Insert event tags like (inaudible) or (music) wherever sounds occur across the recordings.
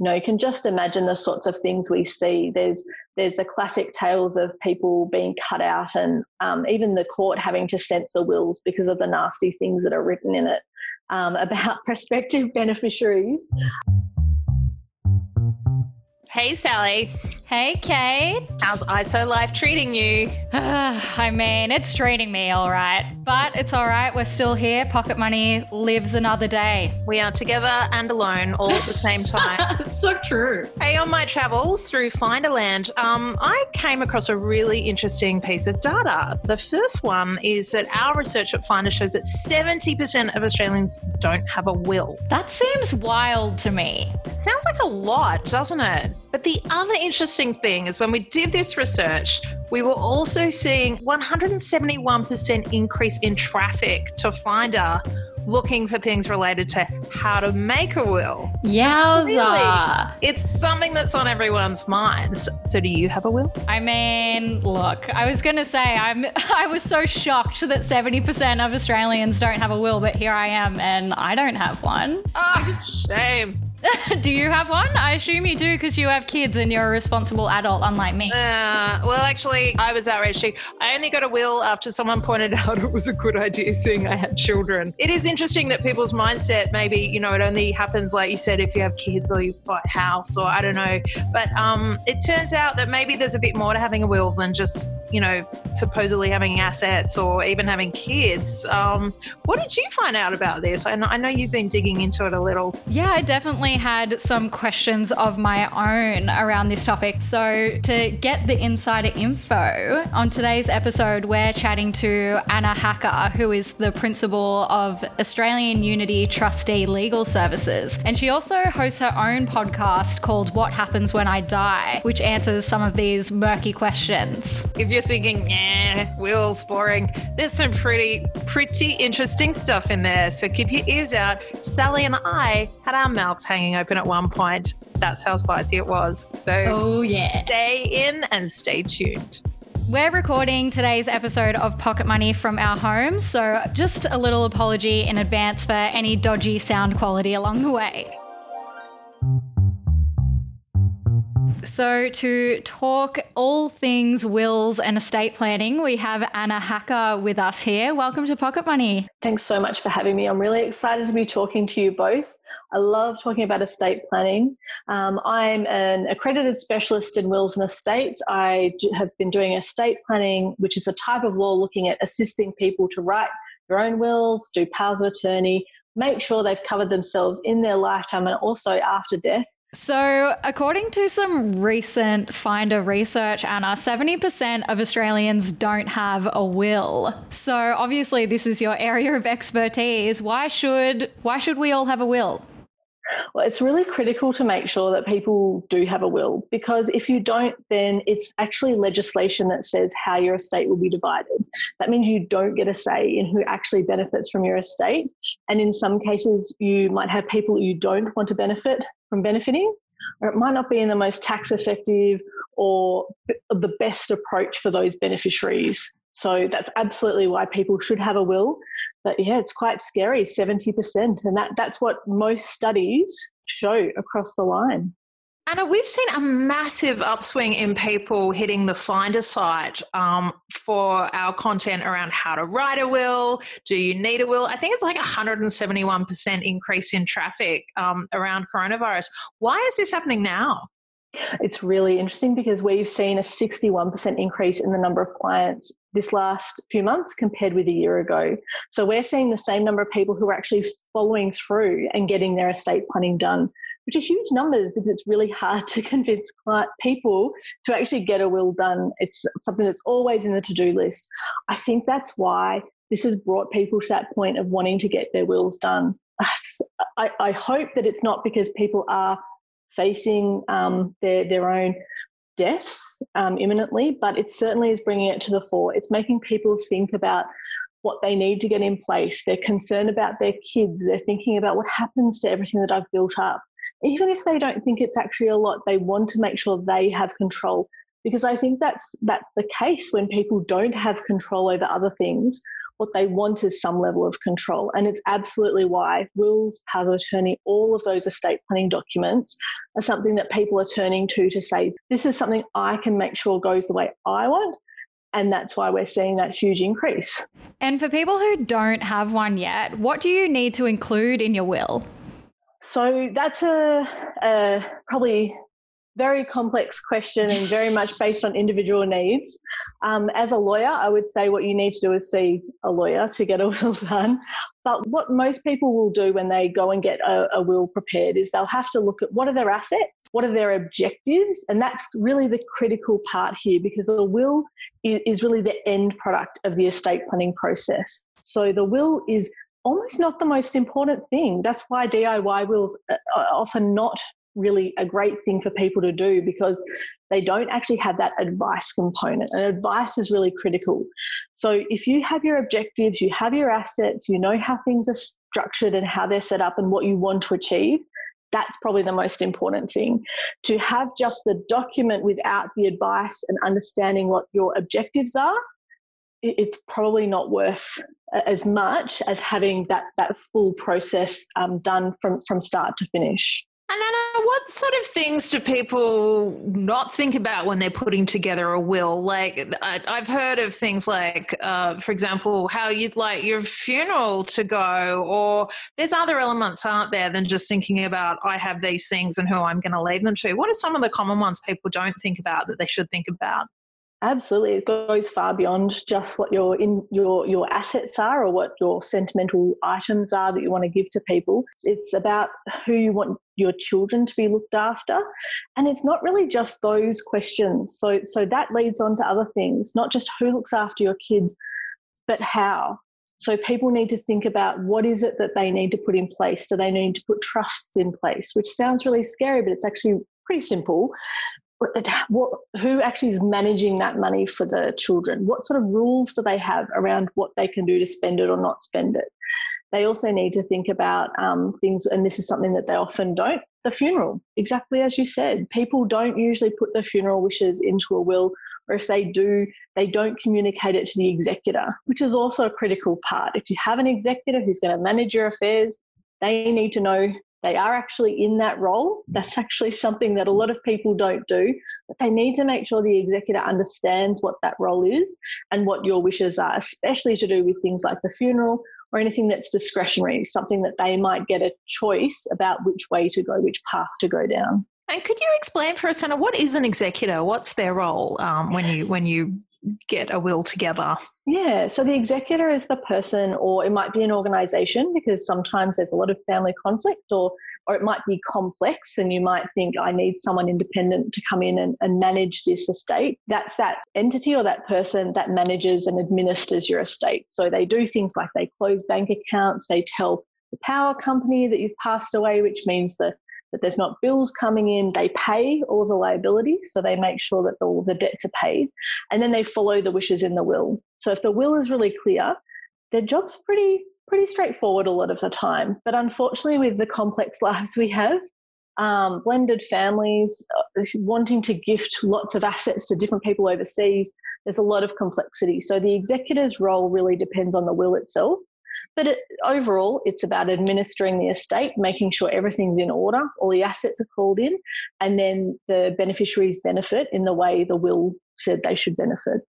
you know you can just imagine the sorts of things we see. There's there's the classic tales of people being cut out and um, even the court having to censor wills because of the nasty things that are written in it um, (laughs) about prospective beneficiaries Hey, Sally. Hey, Kate. How's ISO Life treating you? (sighs) I mean, it's treating me all right, but it's all right. We're still here. Pocket money lives another day. We are together and alone all at the same time. (laughs) it's so true. Hey, on my travels through Finderland, um, I came across a really interesting piece of data. The first one is that our research at Finder shows that 70% of Australians don't have a will. That seems wild to me. Sounds like a lot, doesn't it? But the other interesting thing is when we did this research, we were also seeing 171% increase in traffic to Finder looking for things related to how to make a will. Yowza. Really, it's something that's on everyone's minds. So do you have a will? I mean, look, I was going to say I'm (laughs) I was so shocked that 70% of Australians don't have a will, but here I am and I don't have one. Ah, shame. (laughs) do you have one? I assume you do because you have kids and you're a responsible adult, unlike me. Uh, well, actually, I was outraged. I only got a will after someone pointed (laughs) out it was a good idea seeing I had children. It is interesting that people's mindset maybe, you know, it only happens, like you said, if you have kids or you buy a house or I don't know. But um, it turns out that maybe there's a bit more to having a will than just, you know, supposedly having assets or even having kids. Um, what did you find out about this? I know, I know you've been digging into it a little. Yeah, I definitely had some questions of my own around this topic. So, to get the insider info, on today's episode, we're chatting to Anna Hacker, who is the principal of Australian Unity Trustee Legal Services. And she also hosts her own podcast called What Happens When I Die, which answers some of these murky questions. If you're thinking, yeah, wills boring, there's some pretty, pretty interesting stuff in there. So keep your ears out. Sally and I had our mouths hanging hanging open at one point. That's how spicy it was. So, oh, yeah. Stay in and stay tuned. We're recording today's episode of Pocket Money from our homes, so just a little apology in advance for any dodgy sound quality along the way. So, to talk all things wills and estate planning, we have Anna Hacker with us here. Welcome to Pocket Money. Thanks so much for having me. I'm really excited to be talking to you both. I love talking about estate planning. Um, I'm an accredited specialist in wills and estates. I do, have been doing estate planning, which is a type of law looking at assisting people to write their own wills, do powers of attorney, make sure they've covered themselves in their lifetime and also after death so, according to some recent Finder research, Anna, 70% of Australians don't have a will. So, obviously, this is your area of expertise. Why should why should we all have a will? Well, it's really critical to make sure that people do have a will because if you don't, then it's actually legislation that says how your estate will be divided. That means you don't get a say in who actually benefits from your estate. And in some cases, you might have people you don't want to benefit from benefiting, or it might not be in the most tax effective or the best approach for those beneficiaries. So that's absolutely why people should have a will. But yeah, it's quite scary, 70%. And that, that's what most studies show across the line. Anna, we've seen a massive upswing in people hitting the Finder site um, for our content around how to write a will. Do you need a will? I think it's like 171% increase in traffic um, around coronavirus. Why is this happening now? It's really interesting because we've seen a 61% increase in the number of clients this last few months compared with a year ago. So we're seeing the same number of people who are actually following through and getting their estate planning done, which are huge numbers because it's really hard (laughs) to convince people to actually get a will done. It's something that's always in the to do list. I think that's why this has brought people to that point of wanting to get their wills done. I, I hope that it's not because people are facing um, their, their own deaths um, imminently, but it certainly is bringing it to the fore. It's making people think about what they need to get in place. They're concerned about their kids. They're thinking about what happens to everything that I've built up. Even if they don't think it's actually a lot, they want to make sure they have control. Because I think that's that's the case when people don't have control over other things. What they want is some level of control. And it's absolutely why wills, power of attorney, all of those estate planning documents are something that people are turning to to say, this is something I can make sure goes the way I want. And that's why we're seeing that huge increase. And for people who don't have one yet, what do you need to include in your will? So that's a, a probably very complex question and very much based on individual needs. Um, as a lawyer, I would say what you need to do is see a lawyer to get a (laughs) will done. But what most people will do when they go and get a, a will prepared is they'll have to look at what are their assets, what are their objectives, and that's really the critical part here because a will is really the end product of the estate planning process. So the will is almost not the most important thing. That's why DIY wills are often not really a great thing for people to do because they don't actually have that advice component. And advice is really critical. So if you have your objectives, you have your assets, you know how things are structured and how they're set up and what you want to achieve, that's probably the most important thing. To have just the document without the advice and understanding what your objectives are, it's probably not worth as much as having that that full process um, done from from start to finish. And Anna, what sort of things do people not think about when they're putting together a will? Like, I've heard of things like, uh, for example, how you'd like your funeral to go, or there's other elements, aren't there, than just thinking about, I have these things and who I'm going to leave them to. What are some of the common ones people don't think about that they should think about? Absolutely, it goes far beyond just what your in your your assets are or what your sentimental items are that you want to give to people. It's about who you want your children to be looked after, and it's not really just those questions. So so that leads on to other things, not just who looks after your kids, but how. So people need to think about what is it that they need to put in place. Do they need to put trusts in place? Which sounds really scary, but it's actually pretty simple what, who actually is managing that money for the children? What sort of rules do they have around what they can do to spend it or not spend it? They also need to think about um, things, and this is something that they often don't the funeral. Exactly as you said, people don't usually put their funeral wishes into a will, or if they do, they don't communicate it to the executor, which is also a critical part. If you have an executor who's going to manage your affairs, they need to know they are actually in that role. That's actually something that a lot of people don't do, but they need to make sure the executor understands what that role is and what your wishes are, especially to do with things like the funeral or anything that's discretionary, something that they might get a choice about which way to go, which path to go down. And could you explain for us, Anna, what is an executor? What's their role um, when you when you get a will together? Yeah, so the executor is the person, or it might be an organization because sometimes there's a lot of family conflict, or or it might be complex and you might think I need someone independent to come in and, and manage this estate. That's that entity or that person that manages and administers your estate. So they do things like they close bank accounts, they tell the power company that you've passed away, which means the that there's not bills coming in. They pay all the liabilities, so they make sure that all the debts are paid, and then they follow the wishes in the will. So if the will is really clear, their job's pretty pretty straightforward a lot of the time. But unfortunately, with the complex (laughs) lives we have, um, blended families, uh, wanting to gift lots of assets to different people overseas, there's a lot of complexity. So the executor's role really depends on the will itself. But it, overall, it's about administering the estate, making sure everything's in order, all the assets are called in, and then the beneficiaries benefit in the way the will said they should benefit.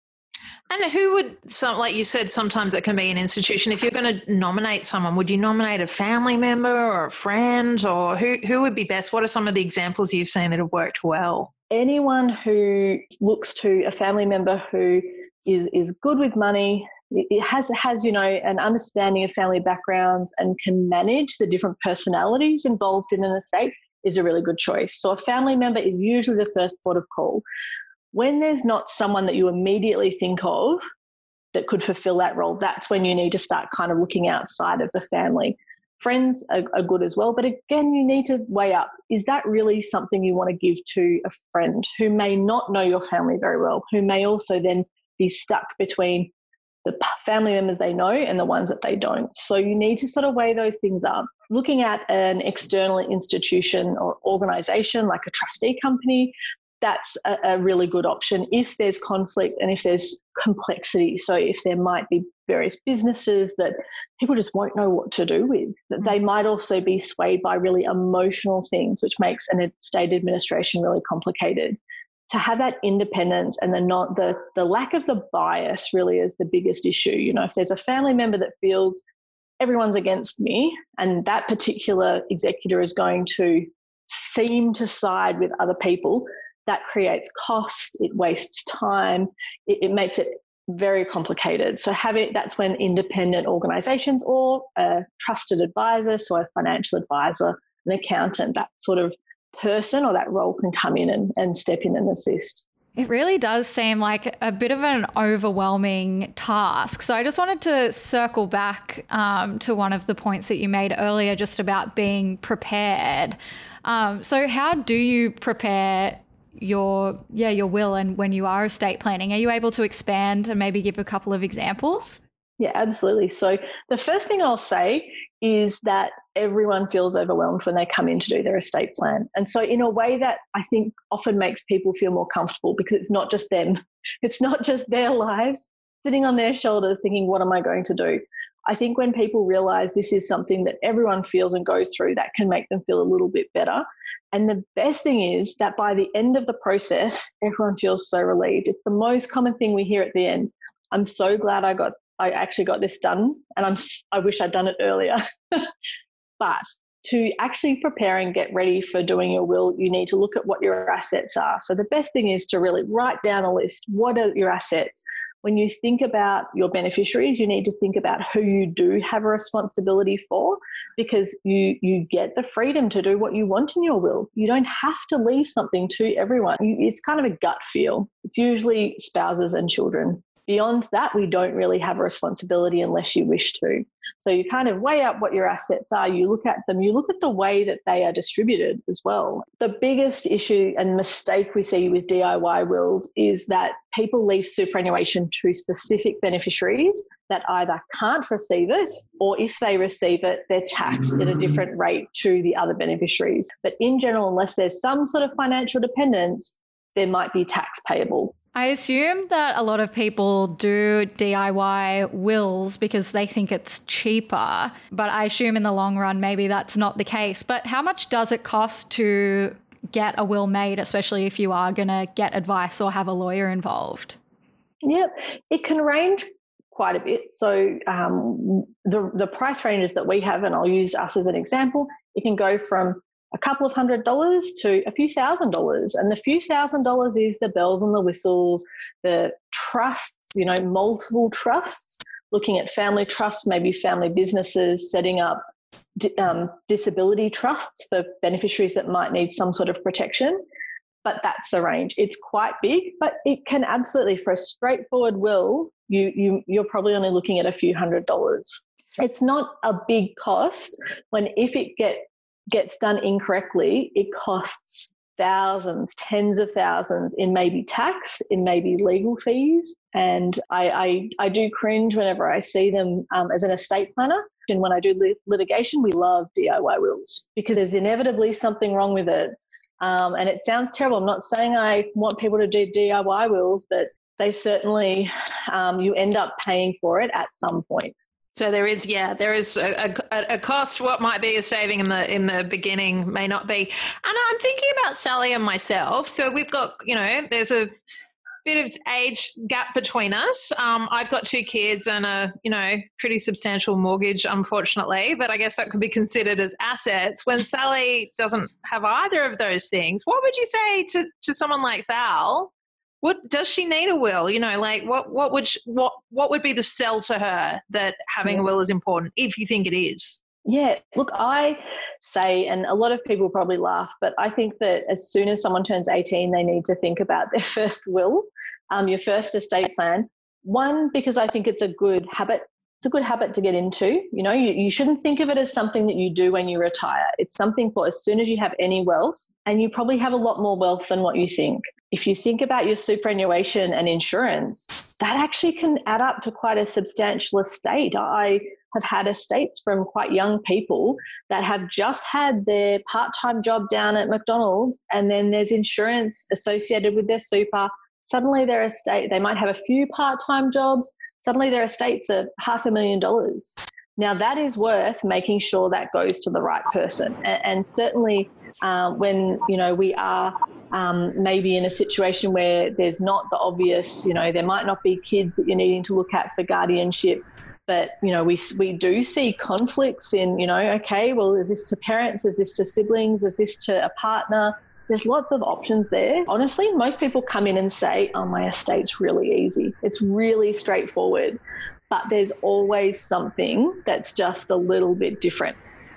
And who would, some, like you said, sometimes it can be an institution. If you're going to nominate someone, would you nominate a family member or a friend, or who, who would be best? What are some of the examples you've seen that have worked well? Anyone who looks to a family member who is, is good with money, it has has you know an understanding of family backgrounds and can manage the different personalities involved in an estate is a really good choice. So a family member is usually the first port of call. When there's not someone that you immediately think of that could fulfill that role, that's when you need to start kind of looking outside of the family. Friends are, are good as well, but again, you need to weigh up is that really something you want to give to a friend who may not know your family very well, who may also then be stuck between the family members they know and the ones that they don't. So you need to sort of weigh those things up. Looking at an external institution or organization like a trustee company, that's a, a, really good option if there's conflict and if there's complexity. So if there might be various businesses that people just won't know what to do with, that they mm. might also be swayed by really emotional things, which makes an estate administration really complicated. To have that independence and the not the the lack of the bias really is the biggest issue. You know, if there's a family member that feels everyone's against me and that particular executor is going to seem to side with other people, that creates cost, it wastes time, it, it makes it very complicated. So having that's when independent organizations or a trusted advisor, so a financial advisor, an accountant, that sort of person or that role can come in and, and step in and assist. It really does seem like a bit of an overwhelming task. So I just wanted to circle back um, to one of the points that you made earlier, just about being prepared. Um, so how do you prepare your yeah your will and when you are estate planning are you able to expand and maybe give a couple of examples yeah absolutely so the first thing i'll say is that everyone feels overwhelmed when they come in to do their estate plan and so in a way that i think often makes people feel more comfortable because it's not just them (laughs) it's not just their lives sitting on their shoulders thinking what am i going to do i think when people realize this is something that everyone feels and goes through that can make them feel a little bit better and the best thing is that by the end of the process, everyone feels so relieved. It's the most common thing we hear at the end. I'm so glad I got I actually got this done and I'm I wish I'd done it earlier. (laughs) but to actually prepare and get ready for doing your will, you need to look at what your assets are. So the best thing is to really write down a list. What are your assets? When you think about your beneficiaries, you need to think about who you do have a responsibility for because you you get the freedom to do what you want in your will. You don't have to leave something to everyone. It's kind of a gut feel. It's usually spouses and children. Beyond that, we don't really have a responsibility unless you wish to. So you kind of weigh up what your assets are, you look at them, you look at the way that they are distributed as well. The biggest issue and mistake we see with DIY wills is that people leave superannuation to specific beneficiaries that either can't receive it or if they receive it, they're taxed at a mm. different rate to the other beneficiaries. But in general, unless there's some sort of financial dependence, there might be tax payable. I assume that a lot of people do DIY wills because they think it's cheaper, but I assume in the long run, maybe that's not the case. But how much does it cost to get a will made, especially if you are going to get advice or have a lawyer involved? Yep, it can range quite a bit. So um, the the price ranges that we have, and I'll use us as an example, it can go from a couple of hundred dollars to a few thousand dollars. And the few thousand dollars is the bells and the whistles, the trusts, you know, multiple trusts, looking at family trusts, maybe family businesses, setting up um, disability trusts for beneficiaries that might need some sort of protection. But that's the range. It's quite big, but it can absolutely, for a straightforward will, you, you you're probably only looking at a few hundred dollars. It's not a big cost when if it get gets done incorrectly, it costs thousands, tens of thousands in maybe tax, in maybe legal fees. And I, I, I do cringe whenever I see them um, as an estate planner. And when I do litigation, we love DIY wills because there's inevitably something wrong with it. Um, and it sounds terrible. I'm not saying I want people to do DIY wills, but they certainly, um, you end up paying for it at some point. So there is, yeah, there is a, a, a, cost. What might be a saving in the in the beginning may not be. And I'm thinking about Sally and myself. So we've got, you know, there's a bit of age gap between us. Um, I've got two kids and a, you know, pretty substantial mortgage, unfortunately. But I guess that could be considered as assets. When Sally doesn't have either of those things, what would you say to to someone like Sal? What does she need a will? You know like what what would she, what what would be the sell to her that having a will is important if you think it is? Yeah look i say and a lot of people probably laugh but i think that as soon as someone turns 18 they need to think about their (laughs) first will um, your first estate plan. One because i think it's a good habit it's a good habit to get into you know you, you shouldn't think of it as something that you do when you retire it's something for as soon as you have any wealth and you probably have a lot more wealth than what you think if you think about your superannuation and insurance, that actually can add up to quite a substantial estate. I have had estates from quite young people that have just had their part time job down at McDonald's, and then there's insurance associated with their super. Suddenly, their estate, they might have a few part time jobs. Suddenly, their estate's a half a million dollars. Now, that is worth making sure that goes to the right person. And, and certainly, uh, when you know we are um, maybe in a situation where there's not the obvious, you know, there might not be kids that you're needing to look at for guardianship. But you know, we we do see conflicts in you know, okay, well, is this to parents? Is this to siblings? Is this to a partner? There's lots of options there. Honestly, most people come in and say, "Oh, my estate's really easy. It's really straightforward." But there's always something that's just a little bit different.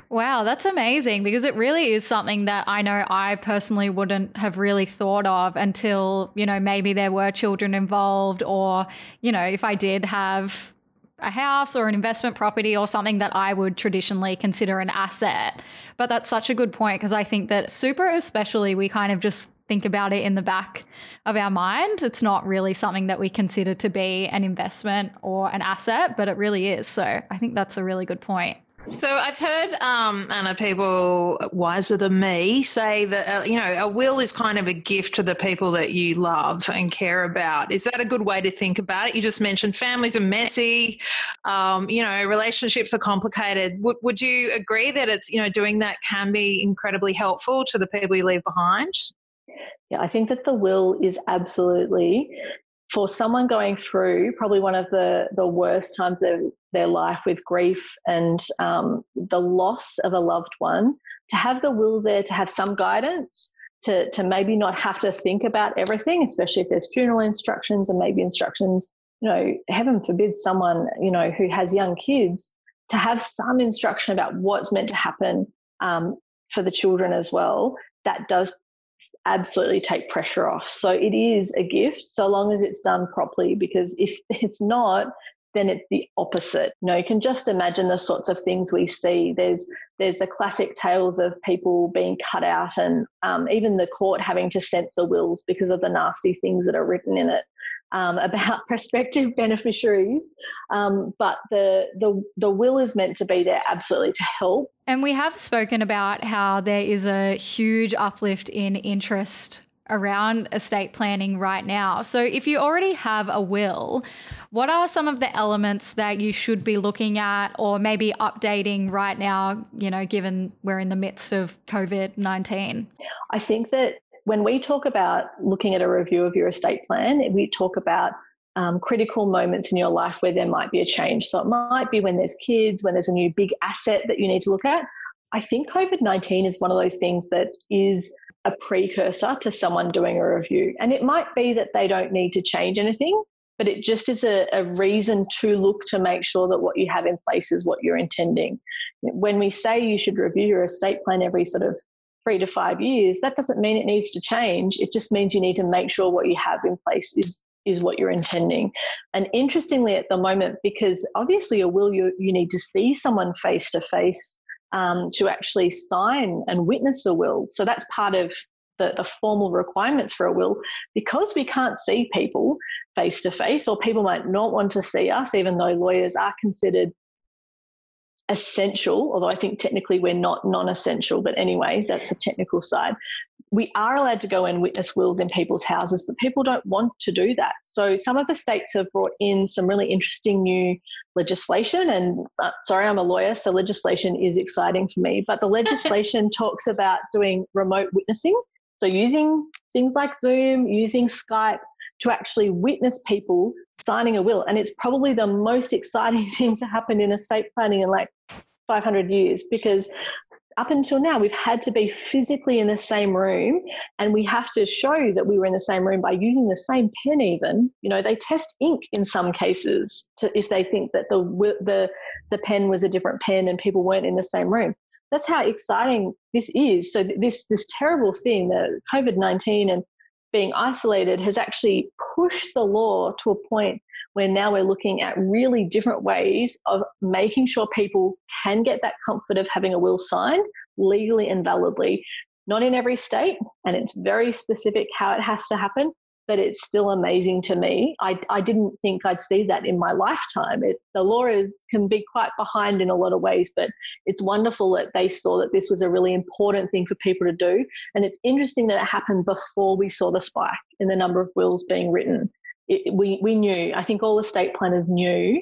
Wow, that's amazing because it really is something that I know I personally wouldn't have really thought of until, you know, maybe there were children involved or, you know, if I did have a house or an investment property or something that I would traditionally consider an asset. But that's such a good point because I think that super, especially, we kind of just think about it in the back of our mind. It's not really something that we consider to be an investment or an asset, but it really is. So I think that's a really good point. So I've heard um, Anna people wiser than me say that uh, you know a will is kind of a gift to the people that you love and care about. Is that a good way to think about it? You just mentioned families are messy, um, you know, relationships are complicated. Would would you agree that it's you know doing that can be incredibly helpful to the people you leave behind? Yeah, I think that the will is absolutely for someone going through probably one of the, the worst times of their life with grief and um, the loss of a loved one, to have the will there to have some guidance, to, to maybe not have to think about everything, especially if there's funeral instructions and maybe instructions, you know, heaven forbid someone, you know, who has young kids, to have some instruction about what's meant to happen um, for the children as well, that does absolutely take pressure off. So it is a gift so long as it's done properly, because if (laughs) it's not, then it's the opposite. You know, you can just imagine the sorts of things we see. There's there's the classic tales of people being cut out, and um, even the court having to censor wills because of the nasty things that are written in it um, about (laughs) prospective beneficiaries. Um, but the, the, the will is meant to be there absolutely to help. And we have spoken about how there is a huge uplift in interest around estate planning right now. So, if you already have a will, what are some of the elements that you should be looking at or maybe updating right now, you know, given we're in the midst of COVID 19? I think that when we talk about looking at a review of your estate plan, we talk about um, critical moments in your life where there might be a change. So it might be when there's kids, when there's a new big asset that you need to look at. I think COVID 19 is one of those things that is a precursor to someone doing a review. And it might be that they don't need to change anything, but it just is a, a reason to look to make sure that what you have in place is what you're intending. When we say you should review your estate plan every sort of three to five years, that doesn't mean it needs to change. It just means you need to make sure what you have in place is is what you're intending. And interestingly, at the moment, because obviously a will you you need to see someone face to face um, to actually sign and witness a will. So that's part of the, the formal requirements for a will. Because we can't see people face to face, or people might not want to see us, even though lawyers are considered essential, although I think technically we're not non essential, but anyway, that's a technical side. We are allowed to go and witness wills in people's houses, but people don't want to do that. So some of the states have brought in some really interesting new legislation. And uh, sorry, I'm a lawyer, so legislation is exciting for me. But the legislation (laughs) talks about doing remote witnessing. So using things like Zoom, using Skype, to actually witness people signing a will. And it's probably the most exciting (laughs) thing to happen in estate planning in like 500 years because up until now we've had to be physically in the same room and we have to show that we were in the same room by using the same pen even. You know they test ink in some cases to, if they think that the the the pen was a different pen and people weren't in the same room. That's how exciting this is. So this this terrible thing the covid-19 and being isolated has actually pushed the law to a point where now we're looking at really different ways of making sure people can get that comfort of having a will signed legally and validly not in every state, and it's very specific how it has to happen but it's still amazing to me. I, I didn't think I'd see that in my lifetime. It, the law is, can be quite behind in a lot of ways, but it's wonderful that they saw that this was a really important thing for people to do. And it's interesting that it happened before we saw the spike in the number of wills being written. It, we, we knew, I think all estate planners knew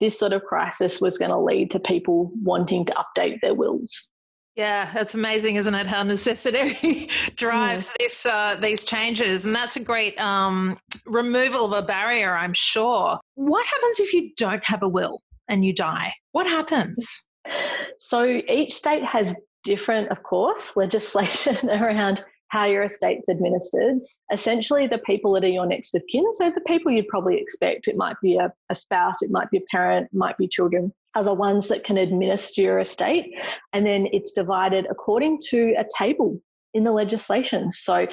this sort of crisis was going to lead to people wanting to update their wills. Yeah, that's amazing, isn't it? How necessity (laughs) drives yeah. this uh, these changes, and that's a great um, removal of a barrier, I'm sure. What happens if you don't have a will and you die? What happens? So each state has different, of course, (laughs) legislation (laughs) around how your estate's administered. Essentially, the people that are your next of kin, so the people you'd probably expect, it might be a, a spouse, it might be a parent, it might be children, are the ones that can administer your estate. And then it's divided according to a table in the legislation. So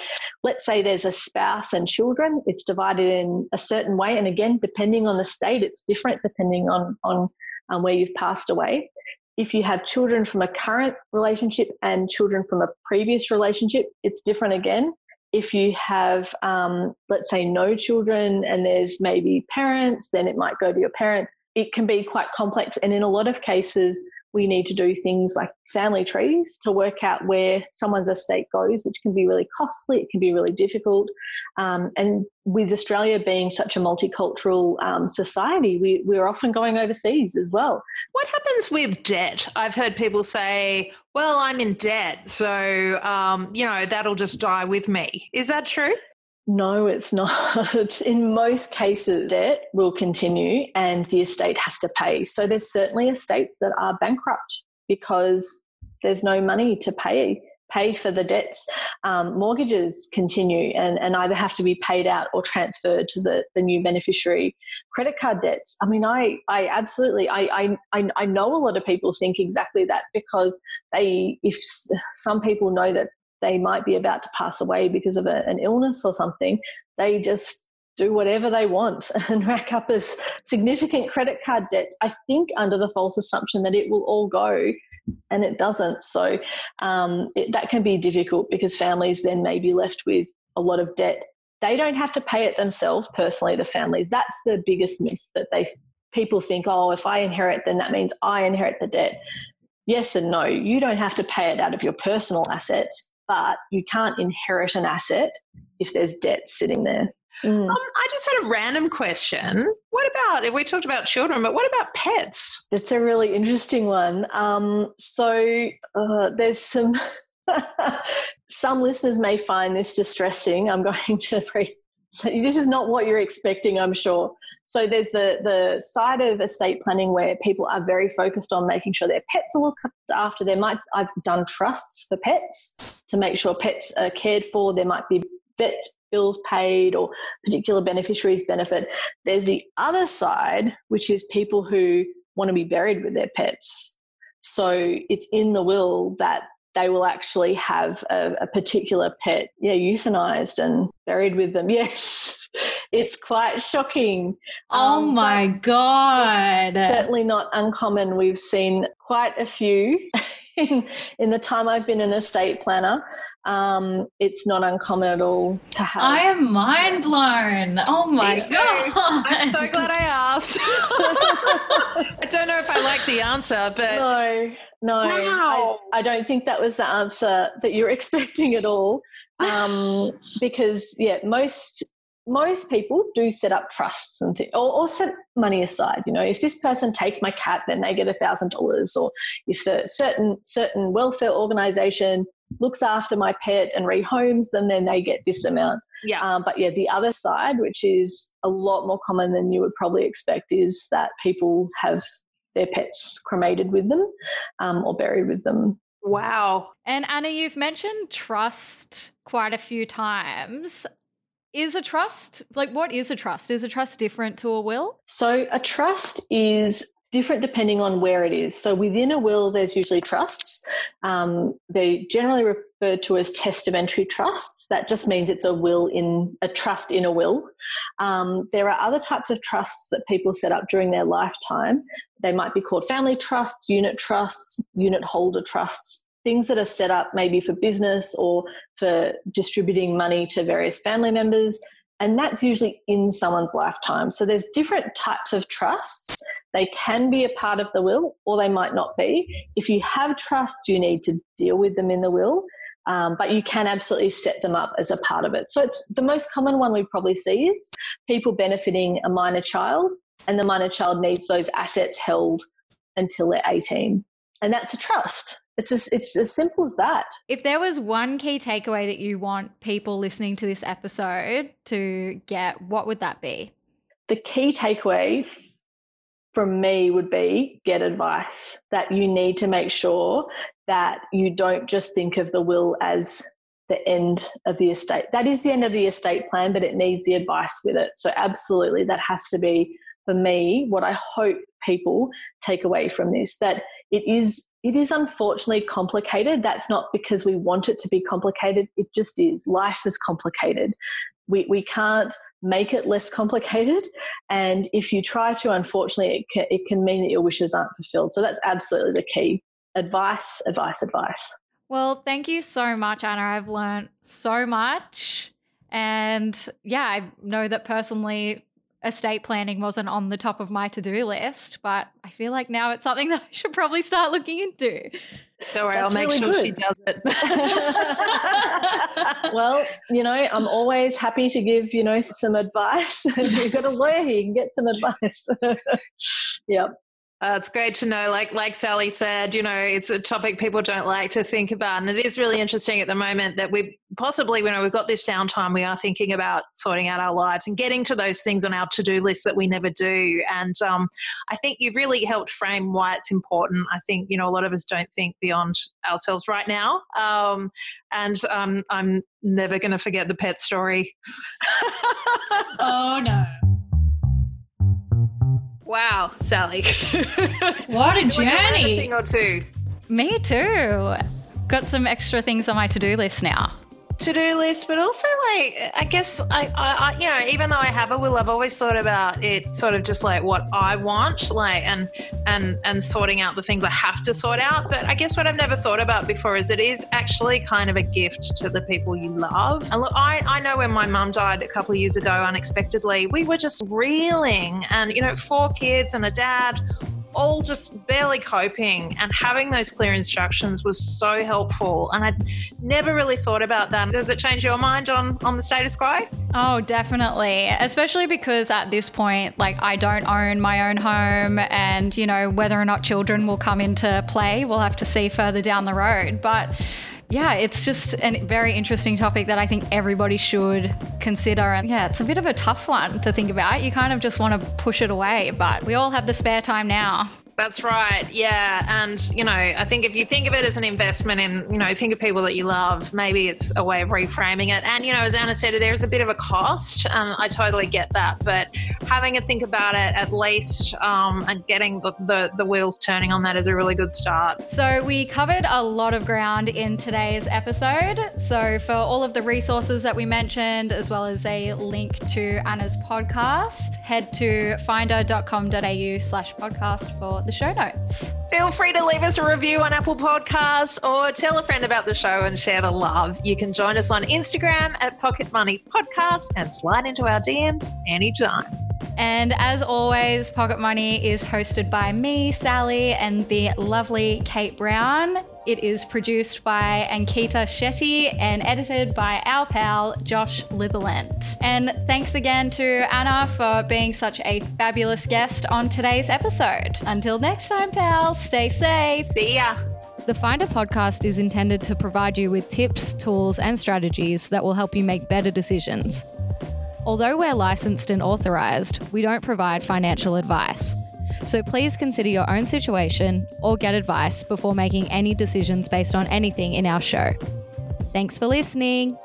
let's say there's a spouse and children, it's divided in a certain way. And again, depending on the state, it's different depending on, on um, where you've passed away if you have children from a current relationship and children from a previous relationship, it's different again. If you have, um, let's say, no children and there's maybe parents, then it might go to your parents. It can be quite complex. And in a lot of cases, we need to do things like family trees to work out where someone's estate goes, which can be really costly, it can be really difficult. Um, and with Australia being such a multicultural um, society, we, we're often going overseas as well. What happens with debt? I've heard people say, well, I'm in debt, so, um, you know, that'll just die with me. Is that true? No, it's not. (laughs) In most cases, debt will continue and the estate has to pay. So there's certainly estates that are bankrupt because there's no money to pay pay for the debts. Um, mortgages continue and, and either have to be paid out or transferred to the, the new beneficiary. Credit card debts. I mean, I, I absolutely, I, I, I know a lot of people think exactly that because they, if some people know that they might be about to pass away because of a, an illness or something, they just do whatever they want (laughs) and rack up as significant credit card debts. I think under the false assumption that it will all go, and it doesn't. So um, it, that can be difficult because families then may be left with a lot of debt. They don't have to pay it themselves personally. The families. That's the biggest myth that they people think. Oh, if I inherit, then that means I inherit the debt. Yes and no. You don't have to pay it out of your personal assets but you can't inherit an asset if there's debt sitting there. Mm. Um, I just had a random question. What about, we talked about children, but what about pets? It's a really interesting one. Um, so uh, there's some, (laughs) some listeners may find this distressing. I'm going to (laughs) pre- so this is not what you're expecting, I'm sure. So there's the the side of estate planning where people are very focused on making sure their pets are looked after. There might I've done trusts for pets to make sure pets are cared for. There might be vet bills paid or particular beneficiaries benefit. There's the other side, which is people who want to be buried with their pets. So it's in the will that they will actually have a, a particular pet, yeah, euthanized and buried with them. (laughs) Yes, it's quite shocking. Oh um, my God. Certainly not uncommon. We've seen quite a few (laughs) in, in the time I've been an estate planner. Um, it's not uncommon at all to have. I am mind blown. Oh my God. I'm so glad I asked. (laughs) I don't know if I like the answer, but. No. No, wow. I, I, don't think that was the answer that you're (laughs) expecting at all. Um, (laughs) because yeah, most most people do set up trusts and th- or, or, set money aside. You know, if this person takes my cat, then they get a thousand dollars, or if the certain certain welfare organization looks after my pet and rehomes them, then they get this amount. Yeah. Um, but yeah, the other side, which is a lot more common than you would probably expect, is that people have their pets cremated with them um, or buried with them. Wow. And Anna, you've mentioned trust quite a few times. Is a trust, like, what is a trust? Is a trust different to a will? So, a trust is different depending on where it is. So within a will, there's usually trusts. Um, they generally referred to as testamentary trusts. That just means it's a will in a trust in a will. Um, there are other types of trusts that people set up during their lifetime. They might be called family trusts, unit trusts, unit holder trusts. things that are set up maybe for business or for distributing money to various family members. And that's usually in someone's lifetime. So there's different types of trusts. They can be a part of the will or they might not be. If you have trusts, you need to deal with them in the will. Um, but you can absolutely set them up as a part of it. So it's the most common one we probably see is people benefiting a minor child, and the minor child needs those assets held until they're 18. And that's a trust. It's as, it's as simple as that. If there was one key takeaway that you want people listening to this episode to get, what would that be? The key takeaway from me would be get advice that you need to make sure that you don't just think of the will as the end of the estate. That is the end of the estate plan, but it needs the advice with it. So, absolutely, that has to be for me what I hope people take away from this that it is it is unfortunately complicated. That's not because we want it to be complicated. It just is. Life is complicated. We, we can't make it less complicated. And if you try to unfortunately it can, it can mean that your wishes aren't fulfilled. So that's absolutely the key advice advice advice well thank you so much anna i've learned so much and yeah i know that personally estate planning wasn't on the top of my to-do list, but I feel like now it's something (laughs) that I should probably start looking into. Don't worry, I'll make really sure good. she does it. (laughs) well, you know, I'm always happy to give, you know, some advice. (laughs) You've got a lawyer here, you can get some advice. yep. Uh, it's great to know. Like like Sally said, you know, it's a topic people don't like to think about, and it is really interesting at the moment that we possibly, you know, we've got this downtime. We are thinking about sorting out our lives and getting to those things on our to do list that we never do. And um, I think you've really helped frame why it's important. I think you know a lot of us don't think beyond ourselves right now, um, and um, I'm never going to forget the pet story. (laughs) oh no. Wow, Sally. (laughs) what a journey. thing or two. Me too. Got some extra things on my to do list now to do list, but also like I guess I, I, I, you know even though I have a will, I've always thought about it sort of just like what I want, like and and and sorting out the things I have to sort out. But I guess what I've never thought about before is it is actually kind of a gift to the people you love. And look, I I know when my mum died a couple of years ago unexpectedly, we were just reeling, and you know four kids and a dad all just barely coping and having those clear instructions was so helpful and i'd never really thought about that. Does it change your mind on on the status quo? Oh definitely especially because at this point like i don't own my own home and you know whether or not children will come into play we'll have to see further down the road but yeah, it's just a very interesting topic that I think everybody should consider. And yeah, it's a bit of a tough one to think about. You kind of just want to push it away, but we all have the spare time now. That's right. Yeah. And, you know, I think if you think of it as an investment in, you know, think of people that you love, maybe it's a way of reframing it. And, you know, as Anna said, there's a bit of a cost. And I totally get that. But having a think about it at least um, and getting the, the, the wheels turning on that is a really good start. So we covered a lot of ground in today's episode. So for all of the resources that we mentioned, as well as a link to Anna's podcast, head to finder.com.au slash podcast for the show notes. Feel free to leave us a review on Apple Podcasts or tell a friend about the show and share the love. You can join us on Instagram at Pocket Money Podcast and slide into our DMs anytime. And as always, Pocket Money is hosted by me, Sally, and the lovely Kate Browne. It is produced by Ankita Shetty and edited by our pal Josh Litherland. And thanks again to Anna for being such a fabulous guest on today's episode. Until next time, pals, stay safe. See ya. The Finder podcast is intended to provide you with tips, tools, and strategies that will help you make better decisions. Although we're licensed and authorized, we don't provide financial advice. So please consider your own situation or get advice before making any decisions based on anything in our show. Thanks for listening.